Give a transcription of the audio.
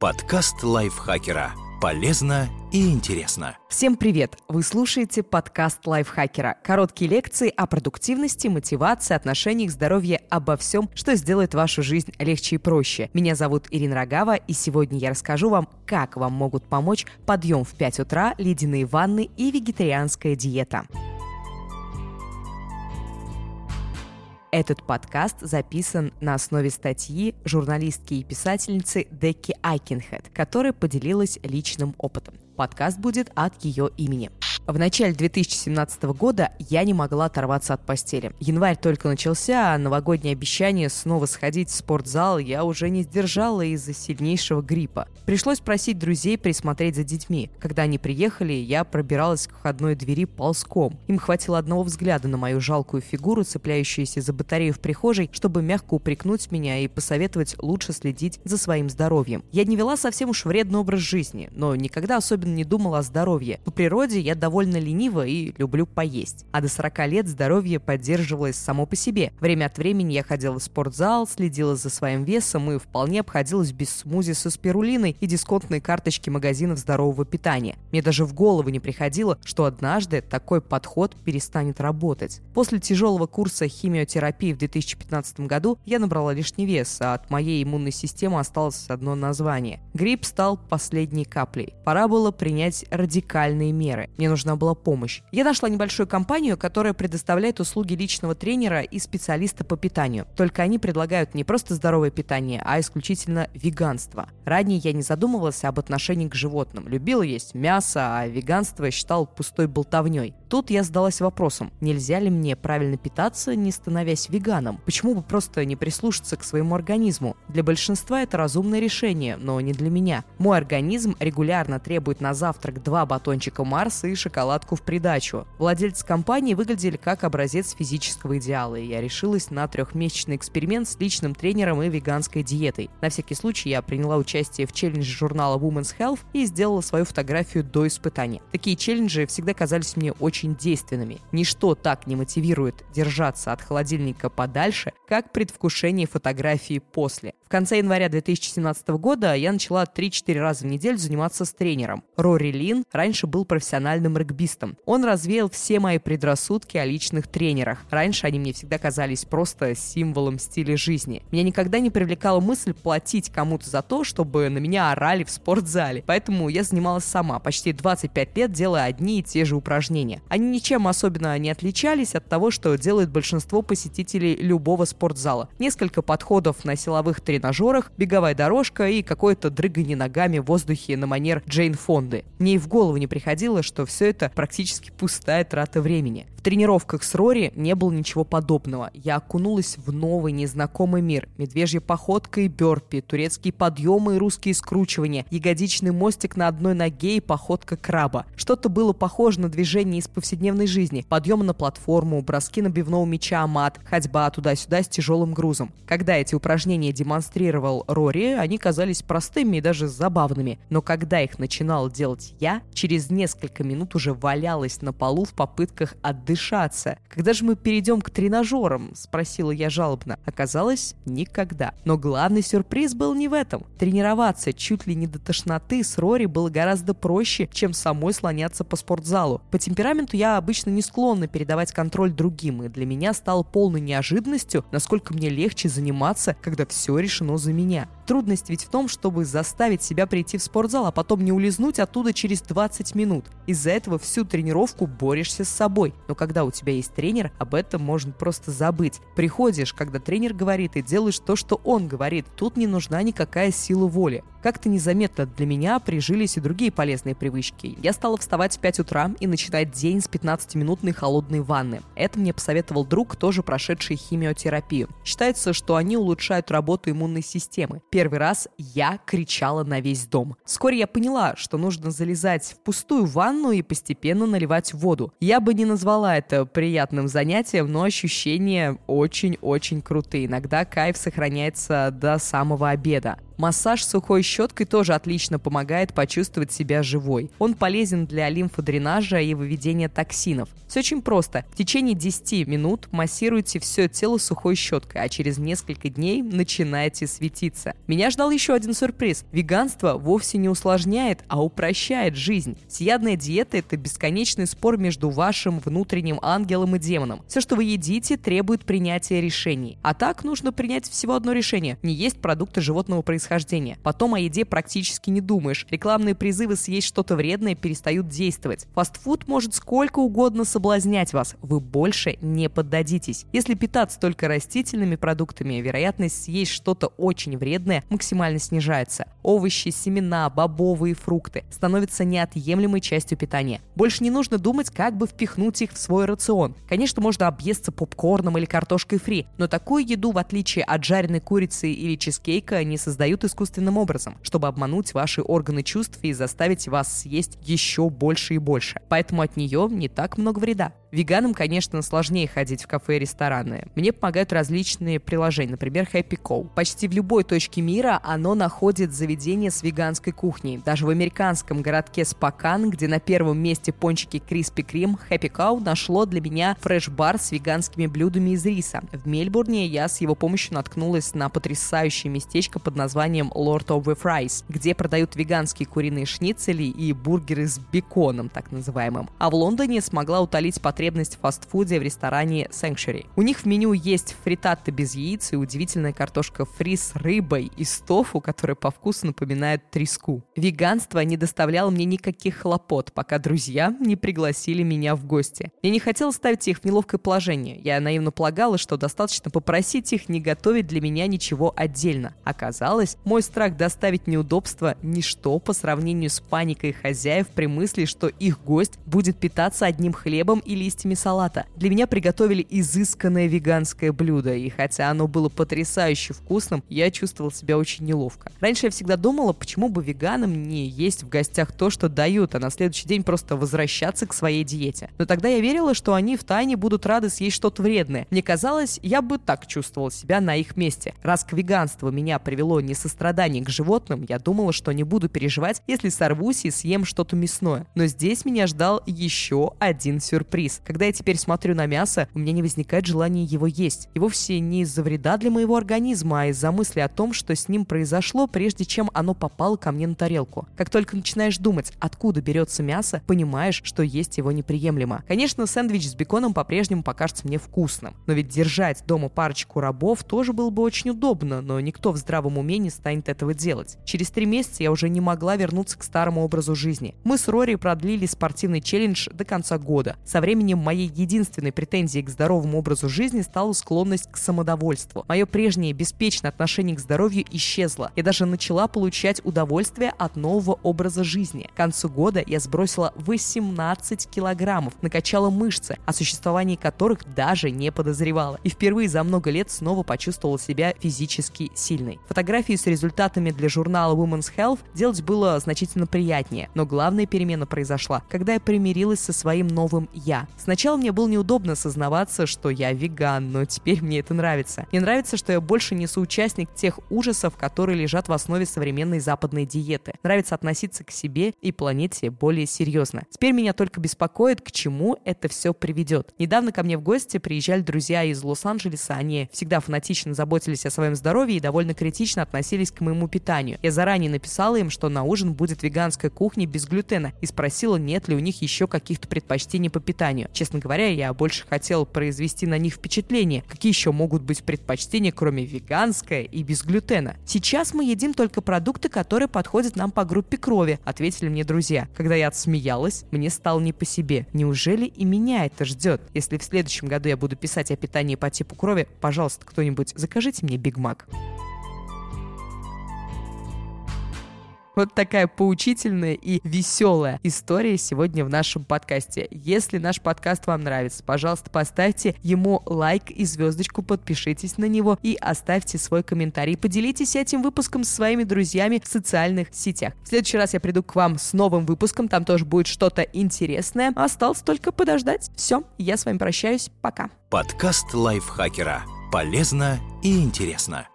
Подкаст лайфхакера. Полезно и интересно. Всем привет! Вы слушаете подкаст лайфхакера. Короткие лекции о продуктивности, мотивации, отношениях, здоровье, обо всем, что сделает вашу жизнь легче и проще. Меня зовут Ирина Рогава, и сегодня я расскажу вам, как вам могут помочь подъем в 5 утра, ледяные ванны и вегетарианская диета. Этот подкаст записан на основе статьи журналистки и писательницы Декки Айкенхед, которая поделилась личным опытом. Подкаст будет от ее имени. В начале 2017 года я не могла оторваться от постели. Январь только начался, а новогоднее обещание снова сходить в спортзал я уже не сдержала из-за сильнейшего гриппа. Пришлось просить друзей присмотреть за детьми. Когда они приехали, я пробиралась к входной двери ползком. Им хватило одного взгляда на мою жалкую фигуру, цепляющуюся за батарею в прихожей, чтобы мягко упрекнуть меня и посоветовать лучше следить за своим здоровьем. Я не вела совсем уж вредный образ жизни, но никогда особенно не думала о здоровье. По природе я довольно ленива и люблю поесть. А до 40 лет здоровье поддерживалось само по себе. Время от времени я ходила в спортзал, следила за своим весом и вполне обходилась без смузи со спирулиной и дисконтной карточки магазинов здорового питания. Мне даже в голову не приходило, что однажды такой подход перестанет работать. После тяжелого курса химиотерапии в 2015 году я набрала лишний вес, а от моей иммунной системы осталось одно название. Грипп стал последней каплей. Пора было принять радикальные меры. Мне нужна была помощь. Я нашла небольшую компанию, которая предоставляет услуги личного тренера и специалиста по питанию. Только они предлагают не просто здоровое питание, а исключительно веганство. Ранее я не задумывалась об отношении к животным. Любила есть мясо, а веганство считал пустой болтовней. Тут я задалась вопросом, нельзя ли мне правильно питаться, не становясь веганом? Почему бы просто не прислушаться к своему организму? Для большинства это разумное решение, но не для меня. Мой организм регулярно требует на завтрак два батончика Марса и шоколадку в придачу. Владельцы компании выглядели как образец физического идеала, и я решилась на трехмесячный эксперимент с личным тренером и веганской диетой. На всякий случай я приняла участие в челлендже журнала Women's Health и сделала свою фотографию до испытания. Такие челленджи всегда казались мне очень действенными. Ничто так не мотивирует держаться от холодильника подальше, как предвкушение фотографии после. В конце января 2017 года я начала 3-4 раза в неделю заниматься с тренером. Рори Лин раньше был профессиональным регбистом. Он развеял все мои предрассудки о личных тренерах. Раньше они мне всегда казались просто символом стиля жизни. Меня никогда не привлекала мысль платить кому-то за то, чтобы на меня орали в спортзале. Поэтому я занималась сама, почти 25 лет делая одни и те же упражнения. Они ничем особенно не отличались от того, что делает большинство посетителей любого спортзала. Несколько подходов на силовых тренажерах, беговая дорожка и какое-то дрыгание ногами в воздухе на манер Джейн Фонды. Мне и в голову не приходило, что все это практически пустая трата времени. В тренировках с Рори не было ничего подобного. Я окунулась в новый незнакомый мир. Медвежья походка и бёрпи, турецкие подъемы и русские скручивания, ягодичный мостик на одной ноге и походка краба. Что-то было похоже на движение из повседневной жизни. Подъемы на платформу, броски набивного мяча мат, ходьба туда-сюда с тяжелым грузом. Когда эти упражнения демонстрировал Рори, они казались простыми и даже забавными. Но когда их начинал делать я, через несколько минут уже валялась на полу в попытках отдыхать отдышаться. Когда же мы перейдем к тренажерам? Спросила я жалобно. Оказалось, никогда. Но главный сюрприз был не в этом. Тренироваться чуть ли не до тошноты с Рори было гораздо проще, чем самой слоняться по спортзалу. По темпераменту я обычно не склонна передавать контроль другим, и для меня стало полной неожиданностью, насколько мне легче заниматься, когда все решено за меня. Трудность ведь в том, чтобы заставить себя прийти в спортзал, а потом не улизнуть оттуда через 20 минут. Из-за этого всю тренировку борешься с собой. Но когда у тебя есть тренер, об этом можно просто забыть. Приходишь, когда тренер говорит, и делаешь то, что он говорит. Тут не нужна никакая сила воли. Как-то незаметно для меня прижились и другие полезные привычки. Я стала вставать в 5 утра и начинать день с 15-минутной холодной ванны. Это мне посоветовал друг, тоже прошедший химиотерапию. Считается, что они улучшают работу иммунной системы. Первый раз я кричала на весь дом. Вскоре я поняла, что нужно залезать в пустую ванну и постепенно наливать воду. Я бы не назвала это приятным занятием, но ощущения очень-очень крутые. Иногда кайф сохраняется до самого обеда. Массаж сухой щеткой тоже отлично помогает почувствовать себя живой. Он полезен для лимфодренажа и выведения токсинов. Все очень просто. В течение 10 минут массируйте все тело сухой щеткой, а через несколько дней начинаете светиться. Меня ждал еще один сюрприз. Веганство вовсе не усложняет, а упрощает жизнь. Съядная диета – это бесконечный спор между вашим внутренним ангелом и демоном. Все, что вы едите, требует принятия решений. А так нужно принять всего одно решение – не есть продукты животного происхождения. Потом о еде практически не думаешь. Рекламные призывы съесть что-то вредное перестают действовать. Фастфуд может сколько угодно соблазнять вас. Вы больше не поддадитесь. Если питаться только растительными продуктами, вероятность съесть что-то очень вредное максимально снижается. Овощи, семена, бобовые фрукты становятся неотъемлемой частью питания. Больше не нужно думать, как бы впихнуть их в свой рацион. Конечно, можно объесться попкорном или картошкой фри, но такую еду, в отличие от жареной курицы или чизкейка, не создают искусственным образом, чтобы обмануть ваши органы чувств и заставить вас съесть еще больше и больше. Поэтому от нее не так много вреда. Веганам, конечно, сложнее ходить в кафе и рестораны. Мне помогают различные приложения, например, Happy Cow. Почти в любой точке мира оно находит заведение с веганской кухней. Даже в американском городке Спокан, где на первом месте пончики Криспи Крим, Happy Cow нашло для меня фреш-бар с веганскими блюдами из риса. В Мельбурне я с его помощью наткнулась на потрясающее местечко под названием Lord of the Fries, где продают веганские куриные шницели и бургеры с беконом, так называемым. А в Лондоне смогла утолить потребность потребность в фастфуде в ресторане Sanctuary. У них в меню есть фритатты без яиц и удивительная картошка фри с рыбой и с тофу, которая по вкусу напоминает треску. Веганство не доставляло мне никаких хлопот, пока друзья не пригласили меня в гости. Я не хотела ставить их в неловкое положение. Я наивно полагала, что достаточно попросить их не готовить для меня ничего отдельно. Оказалось, мой страх доставить неудобства – ничто по сравнению с паникой хозяев при мысли, что их гость будет питаться одним хлебом или листьями салата. Для меня приготовили изысканное веганское блюдо, и хотя оно было потрясающе вкусным, я чувствовал себя очень неловко. Раньше я всегда думала, почему бы веганам не есть в гостях то, что дают, а на следующий день просто возвращаться к своей диете. Но тогда я верила, что они в тайне будут рады съесть что-то вредное. Мне казалось, я бы так чувствовал себя на их месте. Раз к веганству меня привело не сострадание к животным, я думала, что не буду переживать, если сорвусь и съем что-то мясное. Но здесь меня ждал еще один сюрприз. Когда я теперь смотрю на мясо, у меня не возникает желания его есть. И вовсе не из-за вреда для моего организма, а из-за мысли о том, что с ним произошло, прежде чем оно попало ко мне на тарелку. Как только начинаешь думать, откуда берется мясо, понимаешь, что есть его неприемлемо. Конечно, сэндвич с беконом по-прежнему покажется мне вкусным. Но ведь держать дома парочку рабов тоже было бы очень удобно, но никто в здравом уме не станет этого делать. Через три месяца я уже не могла вернуться к старому образу жизни. Мы с Рори продлили спортивный челлендж до конца года. Со временем временем моей единственной претензией к здоровому образу жизни стала склонность к самодовольству. Мое прежнее беспечное отношение к здоровью исчезло. Я даже начала получать удовольствие от нового образа жизни. К концу года я сбросила 18 килограммов, накачала мышцы, о существовании которых даже не подозревала. И впервые за много лет снова почувствовала себя физически сильной. Фотографии с результатами для журнала Women's Health делать было значительно приятнее. Но главная перемена произошла, когда я примирилась со своим новым «я». Сначала мне было неудобно сознаваться, что я веган, но теперь мне это нравится. Мне нравится, что я больше не соучастник тех ужасов, которые лежат в основе современной западной диеты. Нравится относиться к себе и планете более серьезно. Теперь меня только беспокоит, к чему это все приведет. Недавно ко мне в гости приезжали друзья из Лос-Анджелеса. Они всегда фанатично заботились о своем здоровье и довольно критично относились к моему питанию. Я заранее написала им, что на ужин будет веганская кухня без глютена и спросила, нет ли у них еще каких-то предпочтений по питанию. Честно говоря, я больше хотел произвести на них впечатление, какие еще могут быть предпочтения, кроме веганское и без глютена. Сейчас мы едим только продукты, которые подходят нам по группе крови, ответили мне друзья. Когда я отсмеялась, мне стало не по себе. Неужели и меня это ждет? Если в следующем году я буду писать о питании по типу крови, пожалуйста, кто-нибудь закажите мне Биг Мак. Вот такая поучительная и веселая история сегодня в нашем подкасте. Если наш подкаст вам нравится, пожалуйста, поставьте ему лайк и звездочку, подпишитесь на него и оставьте свой комментарий. Поделитесь этим выпуском с своими друзьями в социальных сетях. В следующий раз я приду к вам с новым выпуском, там тоже будет что-то интересное. Осталось только подождать. Все, я с вами прощаюсь. Пока. Подкаст лайфхакера. Полезно и интересно.